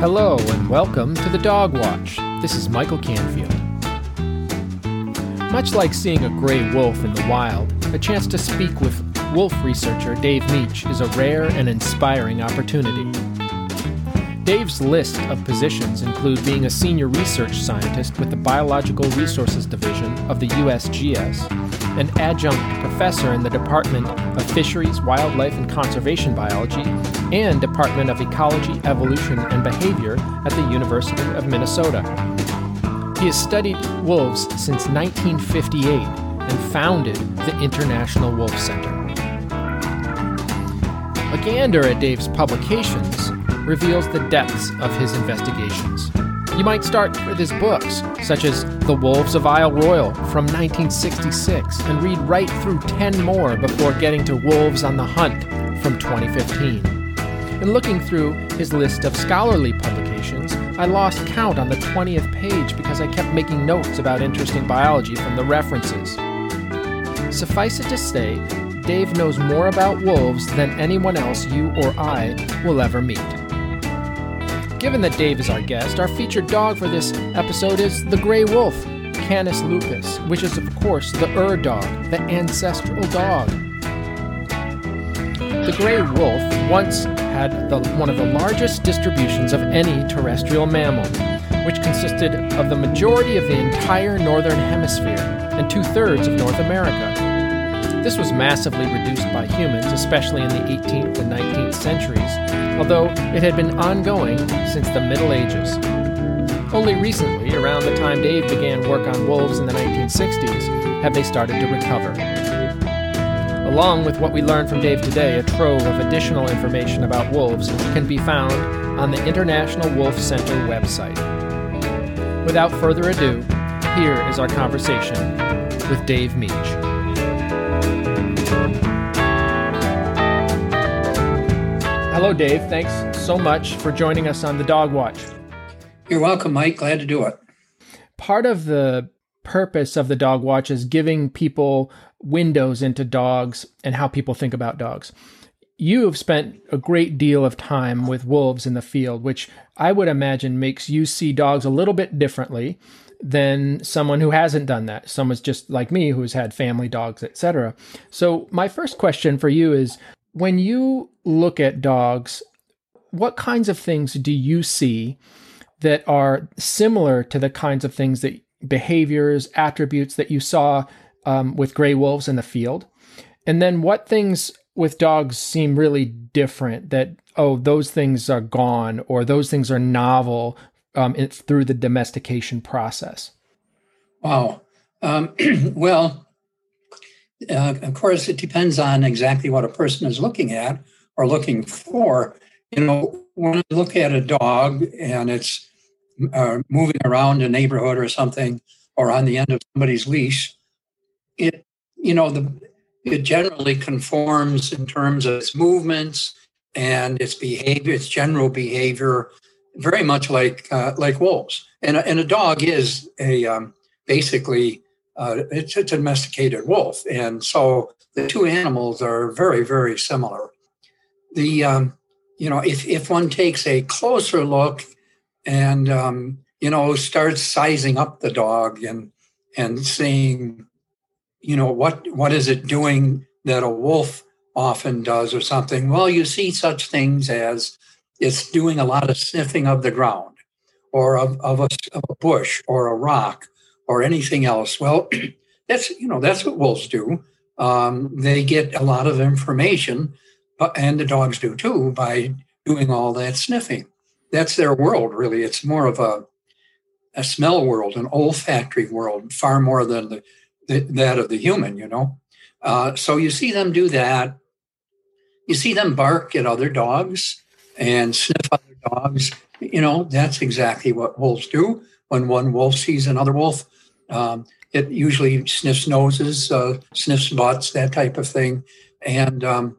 Hello, and welcome to the Dog Watch. This is Michael Canfield. Much like seeing a gray wolf in the wild, a chance to speak with wolf researcher Dave Mech is a rare and inspiring opportunity. Dave's list of positions include being a senior research scientist with the Biological Resources Division of the USGS, an adjunct professor in the Department of Fisheries, Wildlife, and Conservation Biology, and Department of Ecology, Evolution, and Behavior at the University of Minnesota. He has studied wolves since 1958 and founded the International Wolf Center. A gander at Dave's publications reveals the depths of his investigations. You might start with his books, such as The Wolves of Isle Royale from 1966, and read right through 10 more before getting to Wolves on the Hunt from 2015. In looking through his list of scholarly publications, I lost count on the 20th page because I kept making notes about interesting biology from the references. Suffice it to say, Dave knows more about wolves than anyone else you or I will ever meet. Given that Dave is our guest, our featured dog for this episode is the gray wolf, Canis lupus, which is, of course, the Ur dog, the ancestral dog. The gray wolf once had the, one of the largest distributions of any terrestrial mammal, which consisted of the majority of the entire northern hemisphere and two thirds of North America. This was massively reduced by humans, especially in the 18th and 19th centuries, although it had been ongoing since the Middle Ages. Only recently, around the time Dave began work on wolves in the 1960s, have they started to recover. Along with what we learned from Dave today, a trove of additional information about wolves can be found on the International Wolf Center website. Without further ado, here is our conversation with Dave Mech. Hello, Dave. Thanks so much for joining us on the Dog Watch. You're welcome, Mike. Glad to do it. Part of the purpose of the Dog Watch is giving people windows into dogs and how people think about dogs. You have spent a great deal of time with wolves in the field, which I would imagine makes you see dogs a little bit differently than someone who hasn't done that. Someone's just like me who's had family dogs, etc. So my first question for you is when you look at dogs, what kinds of things do you see that are similar to the kinds of things that behaviors, attributes that you saw um, with gray wolves in the field? And then what things with dogs seem really different that, oh, those things are gone or those things are novel um, through the domestication process? Wow. Um, well, uh, of course, it depends on exactly what a person is looking at or looking for. You know, when I look at a dog and it's uh, moving around a neighborhood or something, or on the end of somebody's leash, it you know the it generally conforms in terms of its movements and its behavior, its general behavior, very much like uh, like wolves. And a, and a dog is a um, basically uh, it's a domesticated wolf, and so the two animals are very very similar. The um, you know if if one takes a closer look and um, you know starts sizing up the dog and and seeing you know what what is it doing that a wolf often does or something? Well you see such things as it's doing a lot of sniffing of the ground or of, of, a, of a bush or a rock or anything else. Well that's you know that's what wolves do. Um, they get a lot of information but and the dogs do too by doing all that sniffing. That's their world really. It's more of a a smell world an olfactory world far more than the, the that of the human you know? Uh, so you see them do that. You see them bark at other dogs and sniff other dogs. You know that's exactly what wolves do. When one wolf sees another wolf um, it usually sniffs noses uh, sniffs butts that type of thing. And um,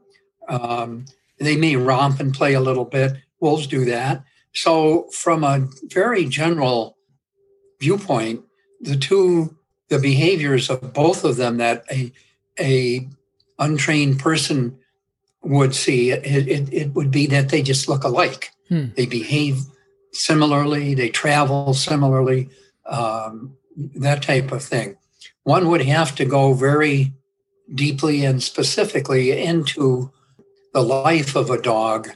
um, they may romp and play a little bit. Wolves do that. So, from a very general viewpoint, the two the behaviors of both of them that a a untrained person would see it, it, it would be that they just look alike. Hmm. They behave similarly, they travel similarly, um, that type of thing. One would have to go very deeply and specifically into the life of a dog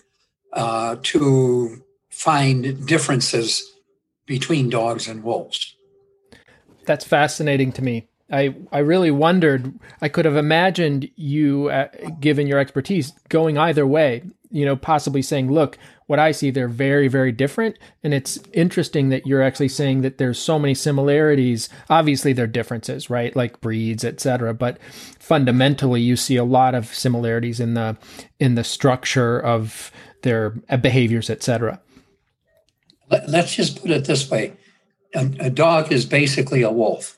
uh, to find differences between dogs and wolves. That's fascinating to me. I, I really wondered, I could have imagined you, uh, given your expertise, going either way, you know, possibly saying, look, what I see, they're very, very different. And it's interesting that you're actually saying that there's so many similarities. Obviously, there are differences, right? Like breeds, etc. But fundamentally, you see a lot of similarities in the in the structure of their behaviors, etc. Let's just put it this way: a, a dog is basically a wolf.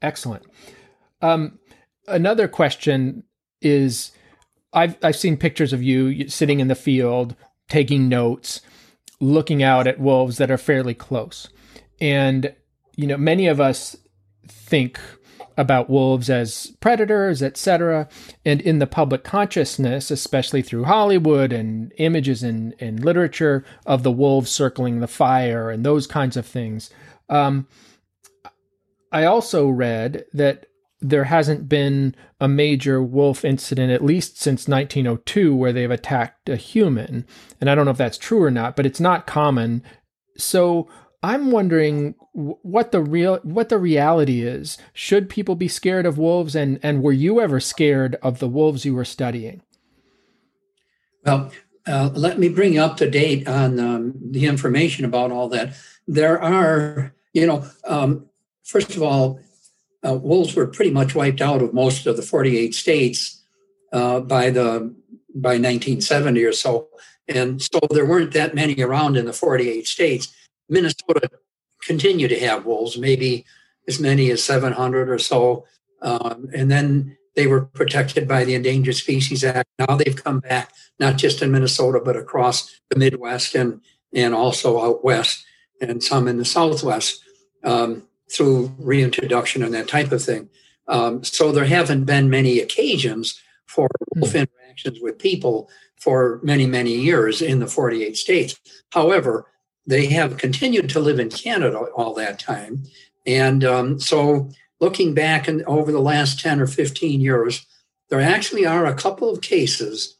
Excellent. Um, another question is I've I've seen pictures of you sitting in the field taking notes, looking out at wolves that are fairly close. And you know, many of us think about wolves as predators, etc. And in the public consciousness, especially through Hollywood and images in, in literature of the wolves circling the fire and those kinds of things. Um, I also read that there hasn't been a major wolf incident, at least since 1902, where they've attacked a human. And I don't know if that's true or not, but it's not common. So I'm wondering what the real what the reality is. Should people be scared of wolves, and and were you ever scared of the wolves you were studying? Well, uh, let me bring up to date on um, the information about all that. There are, you know, um, first of all, uh, wolves were pretty much wiped out of most of the 48 states uh, by the by 1970 or so, and so there weren't that many around in the 48 states. Minnesota continue to have wolves, maybe as many as 700 or so, um, and then they were protected by the Endangered Species Act. Now they've come back, not just in Minnesota, but across the Midwest and and also out west, and some in the Southwest. Um, through reintroduction and that type of thing. Um, so there haven't been many occasions for wolf mm. interactions with people for many, many years in the 48 states. However, they have continued to live in Canada all that time. And um, so looking back and over the last 10 or 15 years, there actually are a couple of cases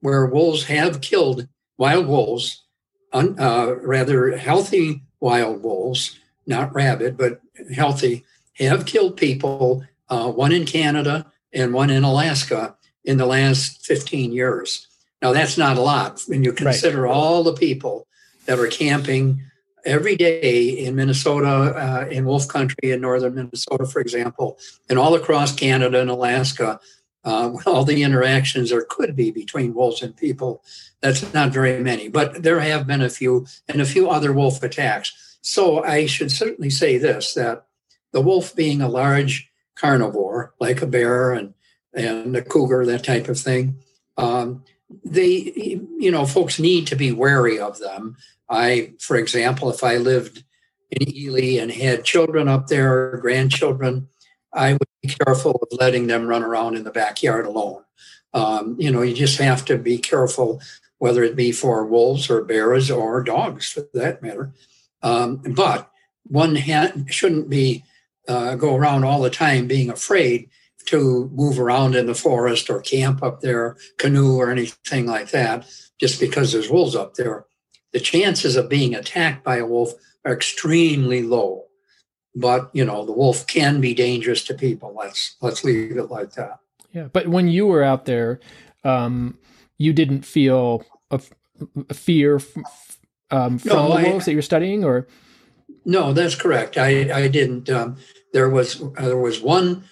where wolves have killed wild wolves, un, uh, rather healthy wild wolves, not rabid, but healthy, have killed people, uh, one in Canada and one in Alaska in the last 15 years. Now, that's not a lot when you consider right. all the people that are camping every day in Minnesota, uh, in Wolf Country in northern Minnesota, for example, and all across Canada and Alaska. Uh, all the interactions there could be between wolves and people. That's not very many, but there have been a few and a few other wolf attacks. So I should certainly say this that the wolf being a large carnivore, like a bear and, and a cougar, that type of thing, um, they, you know, folks need to be wary of them. I, for example, if I lived in Ely and had children up there, or grandchildren, I would be careful of letting them run around in the backyard alone. Um, you know, you just have to be careful, whether it be for wolves or bears or dogs for that matter. Um, but one ha- shouldn't be uh, go around all the time being afraid to move around in the forest or camp up there, canoe or anything like that, just because there's wolves up there. The chances of being attacked by a wolf are extremely low. But you know, the wolf can be dangerous to people. Let's let's leave it like that. Yeah, but when you were out there, um, you didn't feel a, a fear um, from no, the wolves I, that you're studying, or no? That's correct. I I didn't. Um, there was uh, there was one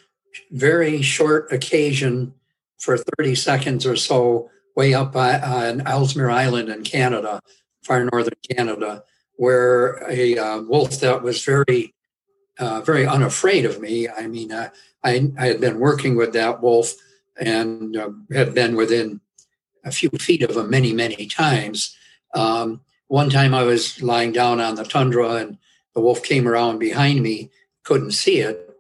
very short occasion for 30 seconds or so way up by, on Ellesmere Island in Canada, far northern Canada, where a uh, wolf that was very, uh, very unafraid of me. I mean, uh, I, I had been working with that wolf and uh, had been within a few feet of him many, many times. Um, one time I was lying down on the tundra and the wolf came around behind me, couldn't see it,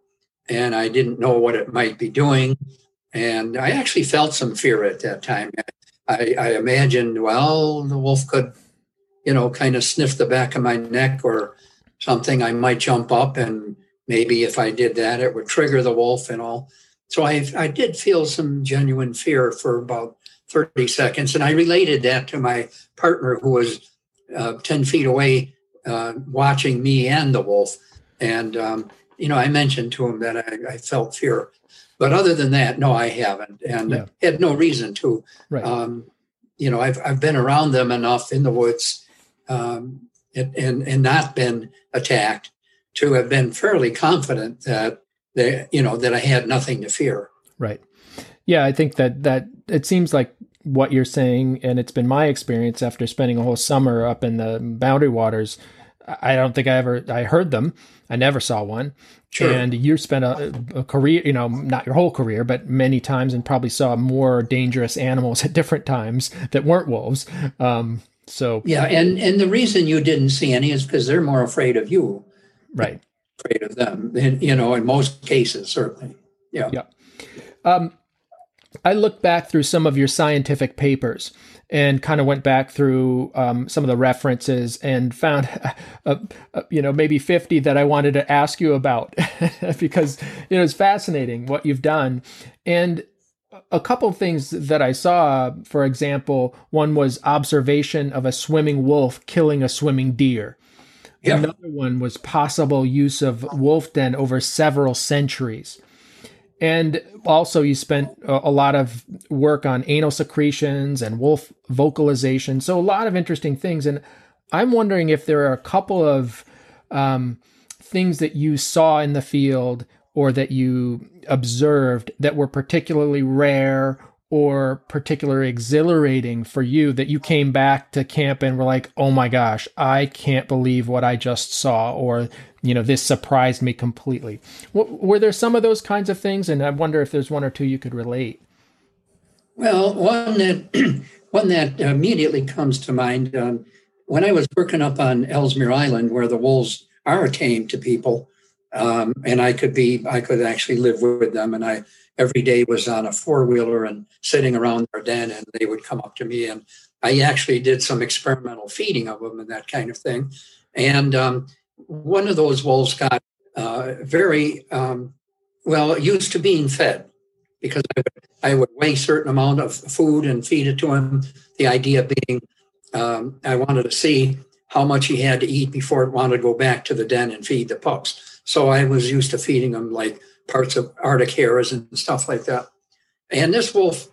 and I didn't know what it might be doing. And I actually felt some fear at that time. I, I imagined, well, the wolf could you know, kind of sniff the back of my neck or something, I might jump up and maybe if I did that, it would trigger the wolf and all. So I, I did feel some genuine fear for about 30 seconds. And I related that to my partner who was uh, 10 feet away uh, watching me and the wolf. And, um, you know, I mentioned to him that I, I, felt fear. But other than that, no, I haven't. And yeah. had no reason to. Right. Um, you know, I've, I've been around them enough in the woods um, and, and, not been attacked to have been fairly confident that they, you know, that I had nothing to fear. Right. Yeah, I think that that it seems like what you're saying, and it's been my experience after spending a whole summer up in the Boundary Waters. I don't think I ever I heard them. I never saw one. Sure. And you spent a, a, career, you know, not your whole career, but many times, and probably saw more dangerous animals at different times that weren't wolves. Um, so yeah, and and the reason you didn't see any is because they're more afraid of you, right? Afraid of them, and, you know, in most cases, certainly. Yeah. Yeah. Um, I looked back through some of your scientific papers and kind of went back through um, some of the references and found, uh, uh, you know, maybe 50 that I wanted to ask you about because, you know, it's fascinating what you've done. And a couple of things that I saw, for example, one was observation of a swimming wolf killing a swimming deer. Yep. Another one was possible use of wolf den over several centuries. And also, you spent a lot of work on anal secretions and wolf vocalization. So, a lot of interesting things. And I'm wondering if there are a couple of um, things that you saw in the field or that you observed that were particularly rare or particularly exhilarating for you that you came back to camp and were like, oh my gosh, I can't believe what I just saw, or, you know, this surprised me completely. W- were there some of those kinds of things? And I wonder if there's one or two you could relate. Well, one that, one that immediately comes to mind um, when I was working up on Ellesmere Island, where the wolves are tame to people, um, and I could be, I could actually live with them, and I every day was on a four wheeler and sitting around their den, and they would come up to me. And I actually did some experimental feeding of them and that kind of thing. And um, one of those wolves got uh, very um, well used to being fed because I would, I would weigh a certain amount of food and feed it to him. The idea being, um, I wanted to see how much he had to eat before it wanted to go back to the den and feed the pups. So I was used to feeding him like parts of Arctic hares and stuff like that. And this wolf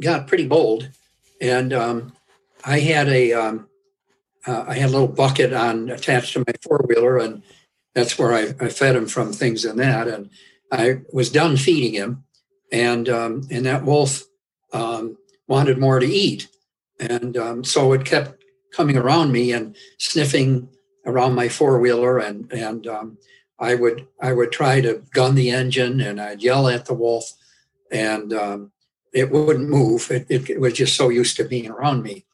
got pretty bold, and um, I had a um, uh, I had a little bucket on attached to my four wheeler, and that's where I, I, fed him from things in that. And I was done feeding him, and um, and that wolf um, wanted more to eat, and um, so it kept coming around me and sniffing around my four wheeler, and and um, I would I would try to gun the engine and I'd yell at the wolf, and um, it wouldn't move. It, it, it, was just so used to being around me.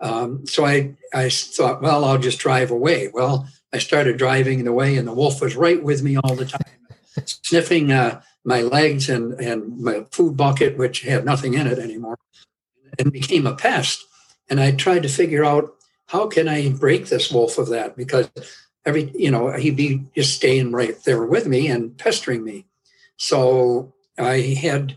Um, so I I thought, well, I'll just drive away. Well, I started driving the way, and the wolf was right with me all the time, sniffing uh, my legs and and my food bucket, which had nothing in it anymore, and became a pest. And I tried to figure out how can I break this wolf of that because every you know he'd be just staying right there with me and pestering me. So i had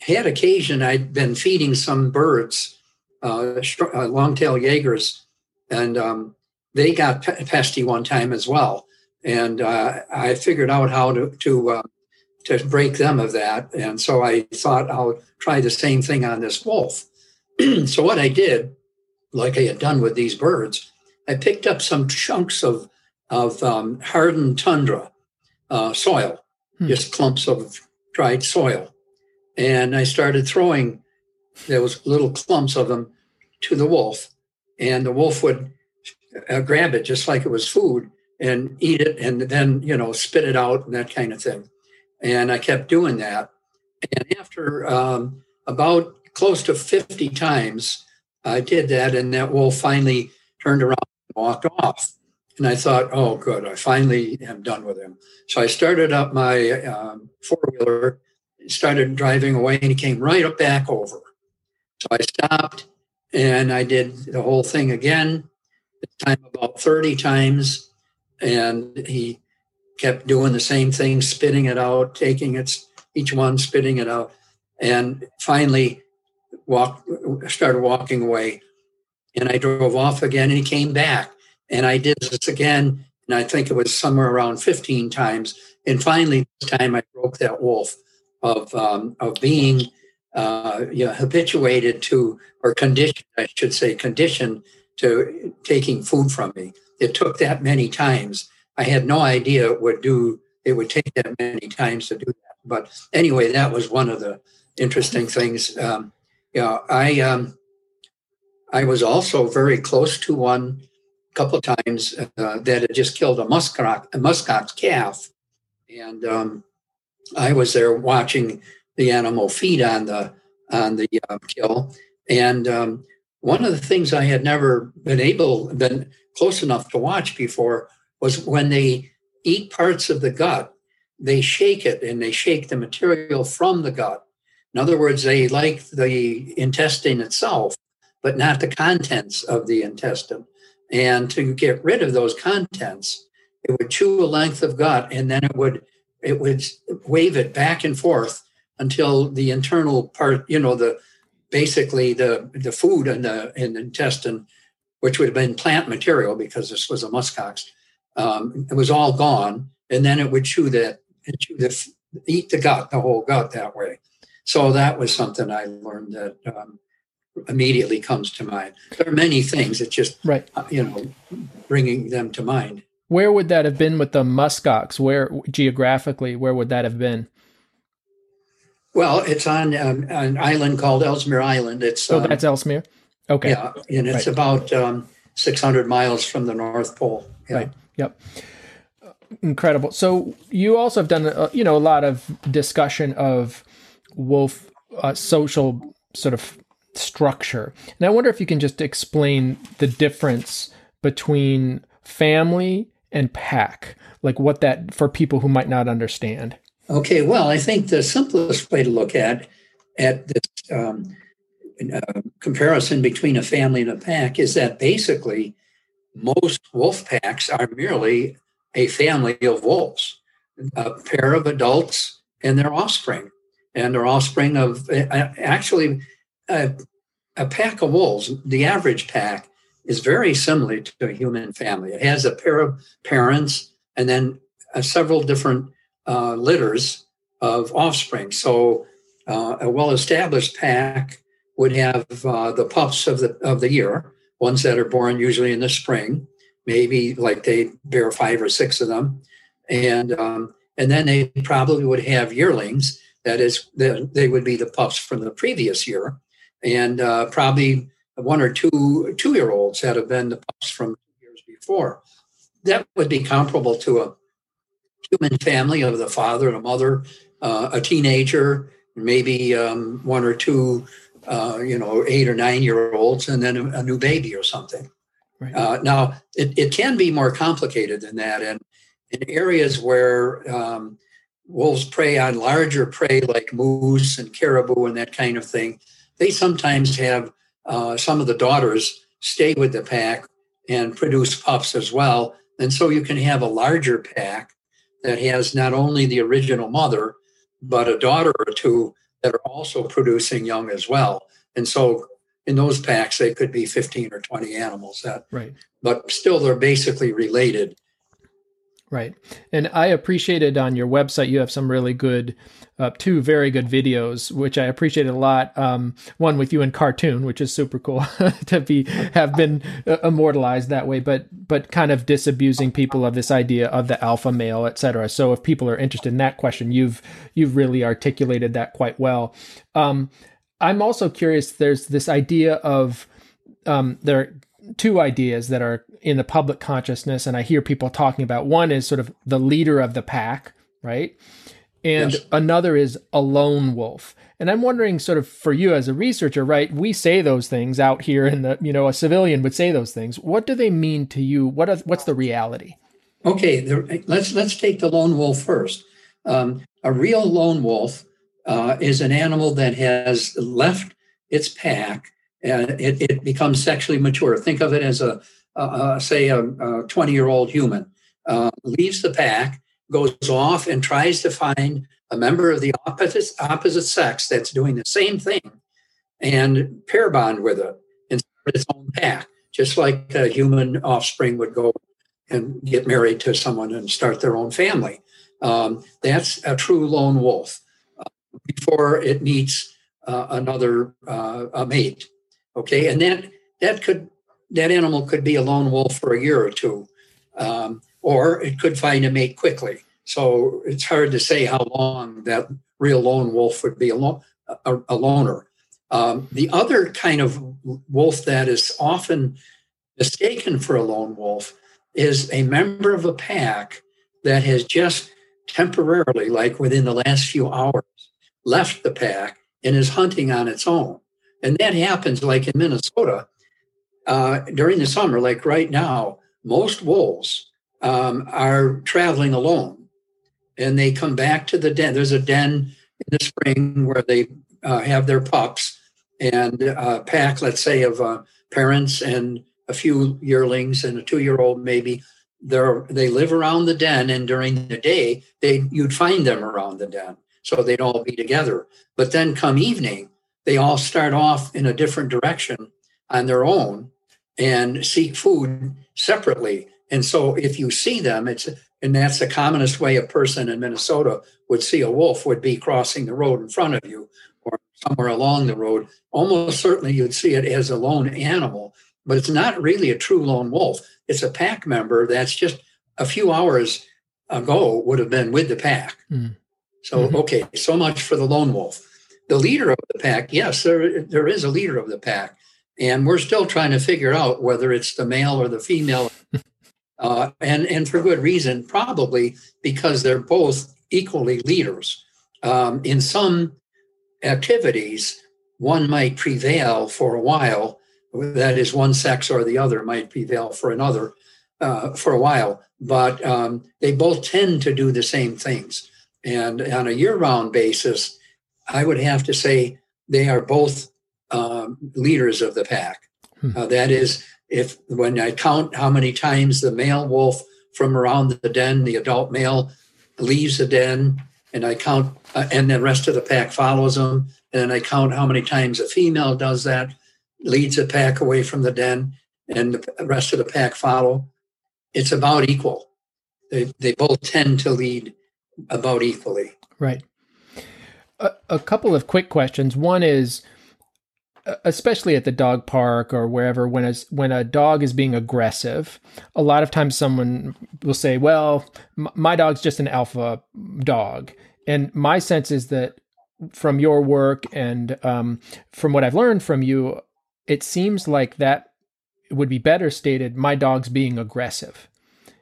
had occasion i'd been feeding some birds uh, uh long-tailed jaegers and um, they got pesty one time as well. And uh, i figured out how to to uh, to break them of that. And so i thought i'll try the same thing on this wolf. So what i did like i had done with these birds i picked up some chunks of of um, hardened tundra uh, soil, hmm. just clumps of dried soil. And I started throwing those little clumps of them to the wolf, and the wolf would uh, grab it just like it was food and eat it, and then you know spit it out and that kind of thing. And I kept doing that. And after um, about close to 50 times, I did that, and that wolf finally turned around and walked off. And I thought, oh, good, I finally am done with him. So I started up my um, four wheeler, started driving away, and he came right up back over. So I stopped and I did the whole thing again. this time about 30 times. And he kept doing the same thing, spitting it out, taking it, each one, spitting it out. And finally, walk, started walking away. And I drove off again and he came back. And I did this again. And I think it was somewhere around 15 times. And finally, this time I broke that wolf of, um, of being uh, you know, habituated to, or conditioned, I should say, conditioned to taking food from me. It took that many times. I had no idea it would do. It would take that many times to do that. But anyway, that was one of the interesting things. Um, yeah, I um, I was also very close to one couple of times uh, that had just killed a muskox a muskox calf, and um, I was there watching the animal feed on the on the uh, kill. And um, one of the things I had never been able, been close enough to watch before, was when they eat parts of the gut, they shake it and they shake the material from the gut. In other words, they like the intestine itself, but not the contents of the intestine. And to get rid of those contents, it would chew a length of gut and then it would it would wave it back and forth until the internal part, you know, the basically the the food in the in the intestine, which would have been plant material because this was a muskox, um, it was all gone, and then it would chew that chew the eat the gut, the whole gut that way. So that was something I learned that um, immediately comes to mind. There are many things. It's just right, uh, you know, bringing them to mind. Where would that have been with the muskox? Where geographically, where would that have been? Well, it's on um, an island called Ellesmere Island. It's oh, um, that's Ellesmere. Okay. Yeah, and it's right. about um, 600 miles from the North Pole. Yeah. Right. Yep. Incredible. So you also have done, uh, you know, a lot of discussion of wolf uh, social sort of structure, and I wonder if you can just explain the difference between family and pack, like what that for people who might not understand. Okay, well, I think the simplest way to look at at this um, uh, comparison between a family and a pack is that basically most wolf packs are merely a family of wolves, a pair of adults and their offspring, and their offspring of actually uh, a pack of wolves. The average pack is very similar to a human family. It has a pair of parents and then uh, several different uh, litters of offspring. So uh, a well-established pack would have uh, the pups of the of the year, ones that are born usually in the spring, maybe like they bear five or six of them, and um, and then they probably would have yearlings. That is, they would be the pups from the previous year, and uh, probably one or two two-year-olds that have been the pups from years before. That would be comparable to a human family of the father and a mother, uh, a teenager, maybe um, one or two, uh, you know, eight or nine year olds, and then a, a new baby or something. Right. Uh, now, it, it can be more complicated than that. And in areas where um, wolves prey on larger prey like moose and caribou and that kind of thing, they sometimes have uh, some of the daughters stay with the pack and produce pups as well. And so you can have a larger pack that has not only the original mother, but a daughter or two that are also producing young as well. And so in those packs, they could be 15 or 20 animals that, right. but still they're basically related Right. And I appreciated on your website, you have some really good, uh, two very good videos, which I appreciated a lot. Um, one with you in cartoon, which is super cool to be, have been uh, immortalized that way, but, but kind of disabusing people of this idea of the alpha male, etc. So if people are interested in that question, you've, you've really articulated that quite well. Um, I'm also curious, there's this idea of, um, there two ideas that are in the public consciousness and I hear people talking about. One is sort of the leader of the pack, right? And yes. another is a lone wolf. And I'm wondering sort of for you as a researcher, right? We say those things out here in the, you know, a civilian would say those things. What do they mean to you? What are, what's the reality? Okay, the, let's let's take the lone wolf first. Um, a real lone wolf uh, is an animal that has left its pack and it, it becomes sexually mature. Think of it as a, uh, say a 20 year old human uh, leaves the pack, goes off and tries to find a member of the opposite, opposite sex that's doing the same thing and pair bond with it and start its own pack, just like a human offspring would go and get married to someone and start their own family. Um, that's a true lone wolf uh, before it meets uh, another uh, a mate. Okay, and that that could that animal could be a lone wolf for a year or two, um, or it could find a mate quickly. So it's hard to say how long that real lone wolf would be a, lo- a, a loner. Um, the other kind of wolf that is often mistaken for a lone wolf is a member of a pack that has just temporarily, like within the last few hours, left the pack and is hunting on its own. And that happens like in Minnesota uh, during the summer, like right now, most wolves um, are traveling alone and they come back to the den. There's a den in the spring where they uh, have their pups and a pack, let's say, of uh, parents and a few yearlings and a two-year-old maybe. They're, they live around the den, and during the day, they you'd find them around the den, so they'd all be together. But then, come evening, they all start off in a different direction on their own and seek food separately. And so, if you see them, it's and that's the commonest way a person in Minnesota would see a wolf would be crossing the road in front of you or somewhere along the road. Almost certainly you'd see it as a lone animal, but it's not really a true lone wolf. It's a pack member that's just a few hours ago would have been with the pack. Mm. So, mm-hmm. okay, so much for the lone wolf. The leader of the pack, yes, there, there is a leader of the pack. And we're still trying to figure out whether it's the male or the female uh, and and for good reason, probably because they're both equally leaders. Um, in some activities, one might prevail for a while. That is, one sex or the other might prevail for another uh, for a while, but um, they both tend to do the same things. And on a year-round basis, I would have to say they are both um, leaders of the pack. Hmm. Uh, that is, if when I count how many times the male wolf from around the den, the adult male leaves the den, and I count, uh, and the rest of the pack follows them, and I count how many times a female does that, leads the pack away from the den, and the rest of the pack follow. It's about equal. They, they both tend to lead about equally. Right. A, a couple of quick questions. One is, especially at the dog park or wherever when a, when a dog is being aggressive a lot of times someone will say well m- my dog's just an alpha dog and my sense is that from your work and um, from what i've learned from you it seems like that would be better stated my dog's being aggressive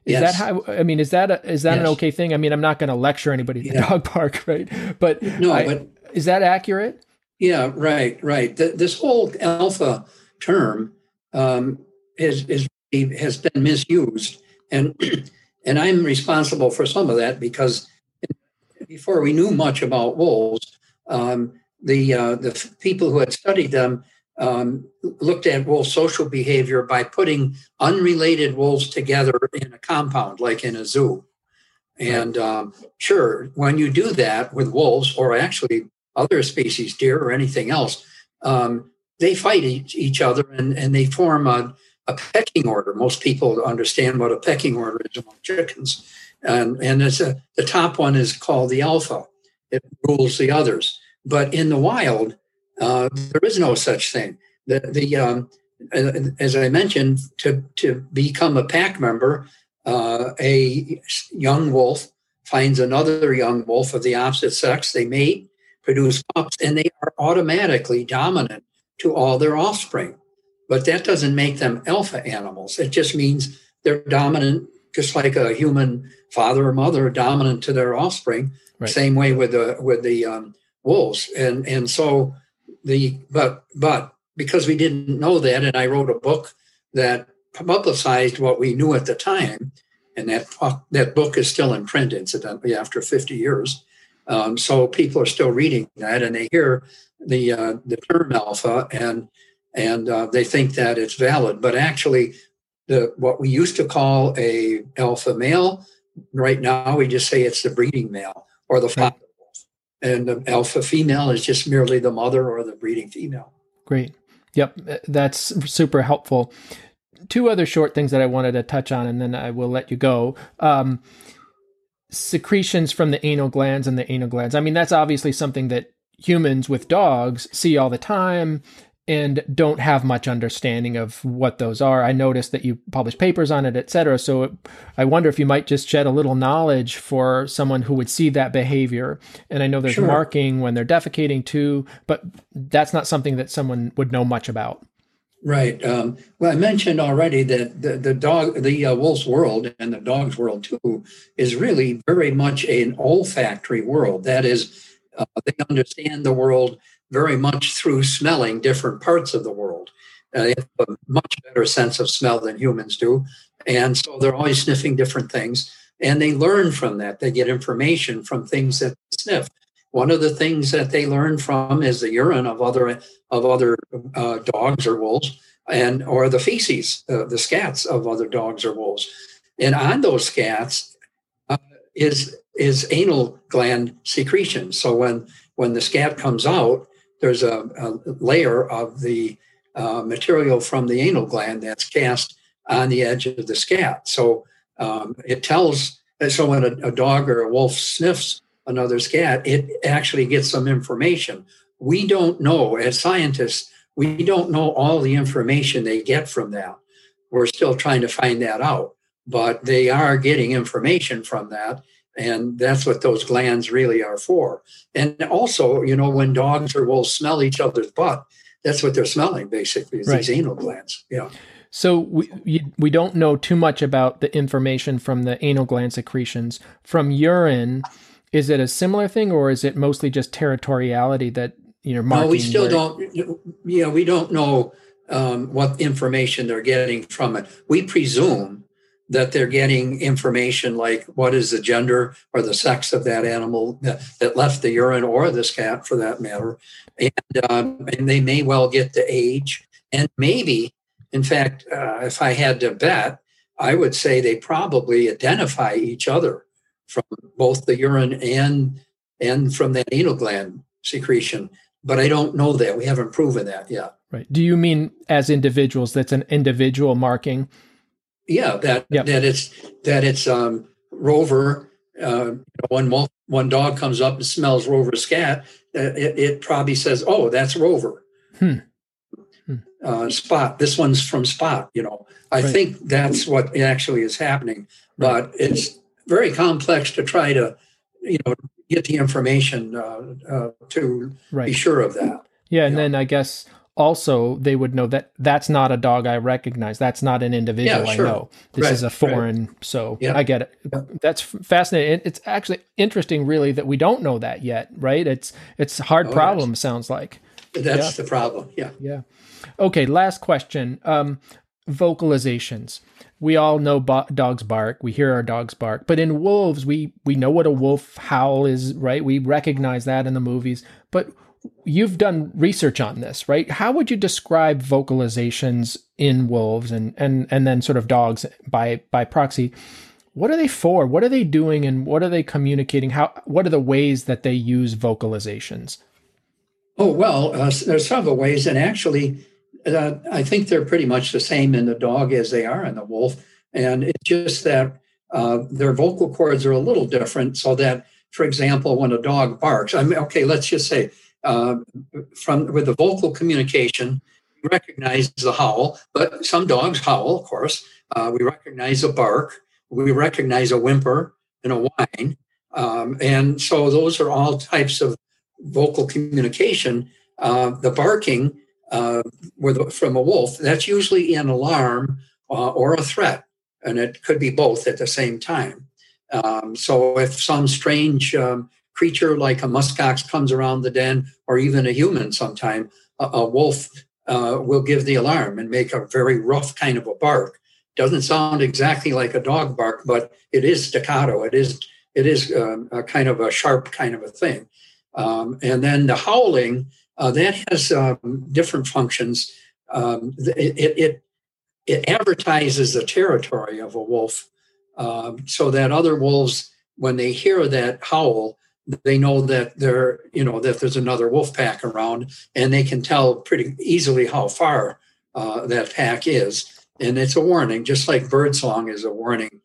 is yes. that how i mean is that a, is that yes. an okay thing i mean i'm not going to lecture anybody at the yeah. dog park right but no I, but is that accurate yeah, right, right. The, this whole alpha term um, is, is has been misused, and and I'm responsible for some of that because before we knew much about wolves, um, the uh, the people who had studied them um, looked at wolf social behavior by putting unrelated wolves together in a compound, like in a zoo. And um, sure, when you do that with wolves, or actually other species, deer or anything else, um, they fight each, other and, and they form a, a, pecking order. Most people understand what a pecking order is among chickens. And, and it's a, the top one is called the alpha, it rules the others. But in the wild, uh, there is no such thing. The, the um, as I mentioned, to, to become a pack member, uh, a young wolf finds another young wolf of the opposite sex. They mate, produce pups, and they are automatically dominant to all their offspring. But that doesn't make them alpha animals. It just means they're dominant, just like a human father or mother, dominant to their offspring. Right. Same way with the with the um, wolves, and and so the but but because we didn't know that, and I wrote a book that publicized what we knew at the time, and that that book is still in print, incidentally, after 50 years. Um, so people are still reading that, and they hear the uh, the term alpha, and and uh, they think that it's valid. But actually, the what we used to call a alpha male. Right now, we just say it's the breeding male or the father and the alpha female is just merely the mother or the breeding female. Great. Yep, that's super helpful. Two other short things that I wanted to touch on, and then I will let you go. Um, secretions from the anal glands and the anal glands. I mean, that's obviously something that humans with dogs see all the time and don't have much understanding of what those are. I noticed that you publish papers on it, etc. So I wonder if you might just shed a little knowledge for someone who would see that behavior. And I know there's sure. marking when they're defecating too, but that's not something that someone would know much about. Right. Um, well, I mentioned already that the, the dog, the uh, wolf's world and the dog's world too, is really very much an olfactory world. That is, uh, they understand the world very much through smelling different parts of the world. Uh, they have a much better sense of smell than humans do. And so they're always sniffing different things. And they learn from that. They get information from things that they sniff. One of the things that they learn from is the urine of other of other uh, dogs or wolves, and or the feces, uh, the scats of other dogs or wolves. And on those scats uh, is is anal gland secretion. So when when the scat comes out, there's a, a layer of the uh, material from the anal gland that's cast on the edge of the scat. So um, it tells. So when a, a dog or a wolf sniffs another scat, it actually gets some information. We don't know, as scientists, we don't know all the information they get from that. We're still trying to find that out, but they are getting information from that. And that's what those glands really are for. And also, you know, when dogs or wolves smell each other's butt, that's what they're smelling basically, is right. these anal glands. Yeah. So we we don't know too much about the information from the anal gland secretions from urine. Is it a similar thing, or is it mostly just territoriality that you know? No, we still where... don't. Yeah, we don't know um, what information they're getting from it. We presume that they're getting information like what is the gender or the sex of that animal that, that left the urine or this cat for that matter and, um, and they may well get the age and maybe in fact uh, if i had to bet i would say they probably identify each other from both the urine and and from that anal gland secretion. But I don't know that. We haven't proven that yet. Right. Do you mean as individuals? That's an individual marking. Yeah, that yep. that it's that it's um, Rover. Uh, when one dog comes up and smells Rover's cat, uh, it, it probably says, "Oh, that's Rover." Hmm. Hmm. Uh, Spot. This one's from Spot. You know, I right. think that's what actually is happening, but it's very complex to try to, you know, get the information uh, uh, to right. be sure of that. Yeah, and then I guess also they would know that that's not a dog I recognize. That's not an individual yeah, sure. I know. This right, is a foreign. Right. So yeah. I get it. Yeah. That's fascinating. It's actually interesting, really, that we don't know that yet. Right? It's it's a hard oh, problem. Yes. Sounds like. That's the problem. Yeah. Yeah. Okay. Last question. Um, vocalizations we all know bo- dogs bark. We hear our dogs bark. But in wolves we we know what a wolf howl is right? We recognize that in the movies. But you've done research on this right? How would you describe vocalizations in wolves and and and then sort of dogs by by proxy? What are they for? What are they doing and what are they communicating? How what are the ways that they use vocalizations? Oh well uh, there's several ways. And actually uh, I think they're pretty much the same in the dog as they are in the wolf. And it's just that uh, their vocal cords are a little different. So that, for example, when a dog barks, I mean, okay, let's just say uh, from with the vocal communication, we recognize the howl, but some dogs howl, of course. Uh, we recognize a bark, we recognize a whimper and a whine. Um, and so those are all types of vocal communication. Uh, the barking uh, with, from a wolf, that's usually an alarm uh, or a threat, and it could be both at the same time. Um, so if some strange um, creature like a muskox comes around the den, or even a human sometime, a, a wolf uh, will give the alarm and make a very rough kind of a bark. Doesn't sound exactly like a dog bark, but it is staccato. It is it is um, a kind of a sharp kind of a thing. Um, and then the howling uh, that has um, different functions. Um, it, it, it advertises the territory of a wolf um, so that other wolves, when they hear that howl, they know that there, you know, that there's another wolf pack around, and they can tell pretty easily how far uh, that pack is. And it's a warning, just like birdsong is a warning,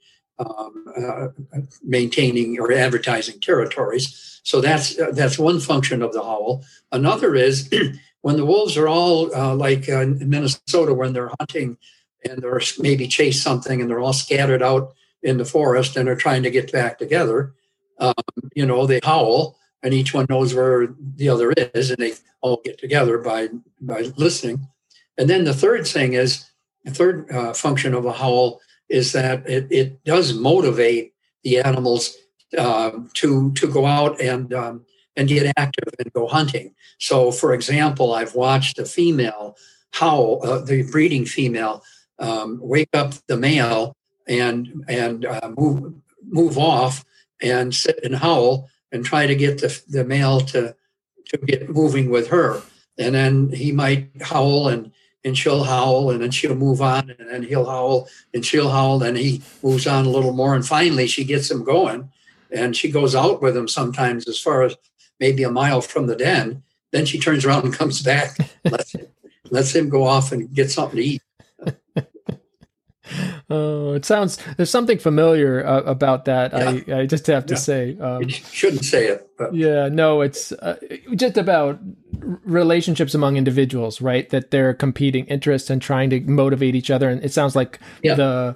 maintaining or advertising territories. So that's uh, that's one function of the howl. Another is when the wolves are all uh, like uh, in Minnesota when they're hunting and they're maybe chase something and they're all scattered out in the forest and are trying to get back together. Um, you know, they howl and each one knows where the other is and they all get together by by listening. And then the third thing is the third uh, function of a howl is that it, it does motivate the animals uh, to to go out and um, and get active and go hunting. So, for example, I've watched a female howl, uh, the breeding female, um, wake up the male and and uh, move move off and sit and howl and try to get the, the male to to get moving with her. And then he might howl and and she'll howl and then she'll move on and then he'll howl and she'll howl and he moves on a little more and finally she gets him going and she goes out with him sometimes as far as maybe a mile from the den then she turns around and comes back lets, him, lets him go off and get something to eat Oh, it sounds there's something familiar uh, about that. Yeah. I, I just have to yeah. say, um, shouldn't say it. But. Yeah, no, it's uh, just about relationships among individuals, right? That they're competing interests and trying to motivate each other. And it sounds like yeah. the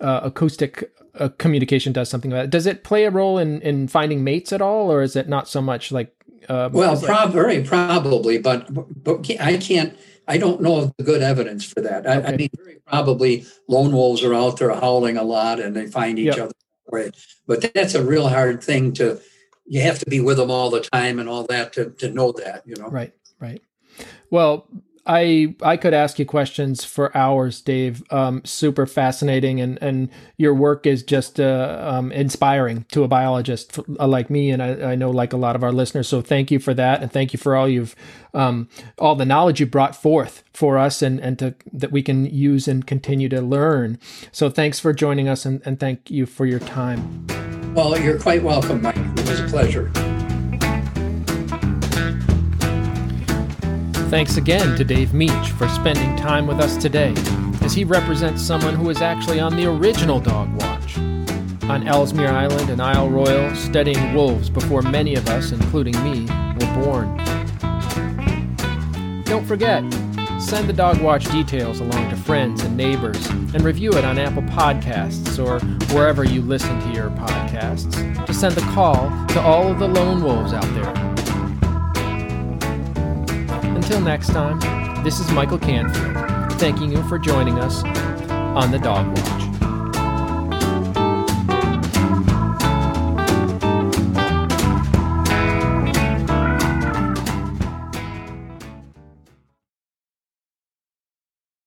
uh, acoustic uh, communication does something about it. Does it play a role in in finding mates at all, or is it not so much like? Uh, well, prob- very probably, but but I can't I don't know of the good evidence for that. I, okay. I, mean, very probably lone wolves are out there howling a lot and they find each yep. other. But that's a real hard thing to. You have to be with them all the time and all that to to know that. You know. Right. Right. Well, I I could ask you questions for hours, Dave. Um, super fascinating, and and your work is just uh, um, inspiring to a biologist uh, like me, and I, I, know like a lot of our listeners. So thank you for that, and thank you for all you've um, all the knowledge you brought forth for us, and and to that we can use and continue to learn. So thanks for joining us, and, and thank you for your time. Well, you're quite welcome, Mike. It was a pleasure. Thanks again to Dave Mech for spending time with us today, as he represents someone who was actually on the original Dog Watch. On Ellesmere Island and Isle Royale, studying wolves before many of us, including me, were born. Don't forget, send the Dog Watch details along to friends and neighbors, and review it on Apple Podcasts or wherever you listen to your podcasts to send the call to all of the lone wolves out there until next time, this is Michael Canfield, thanking you for joining us on the Dog Watch.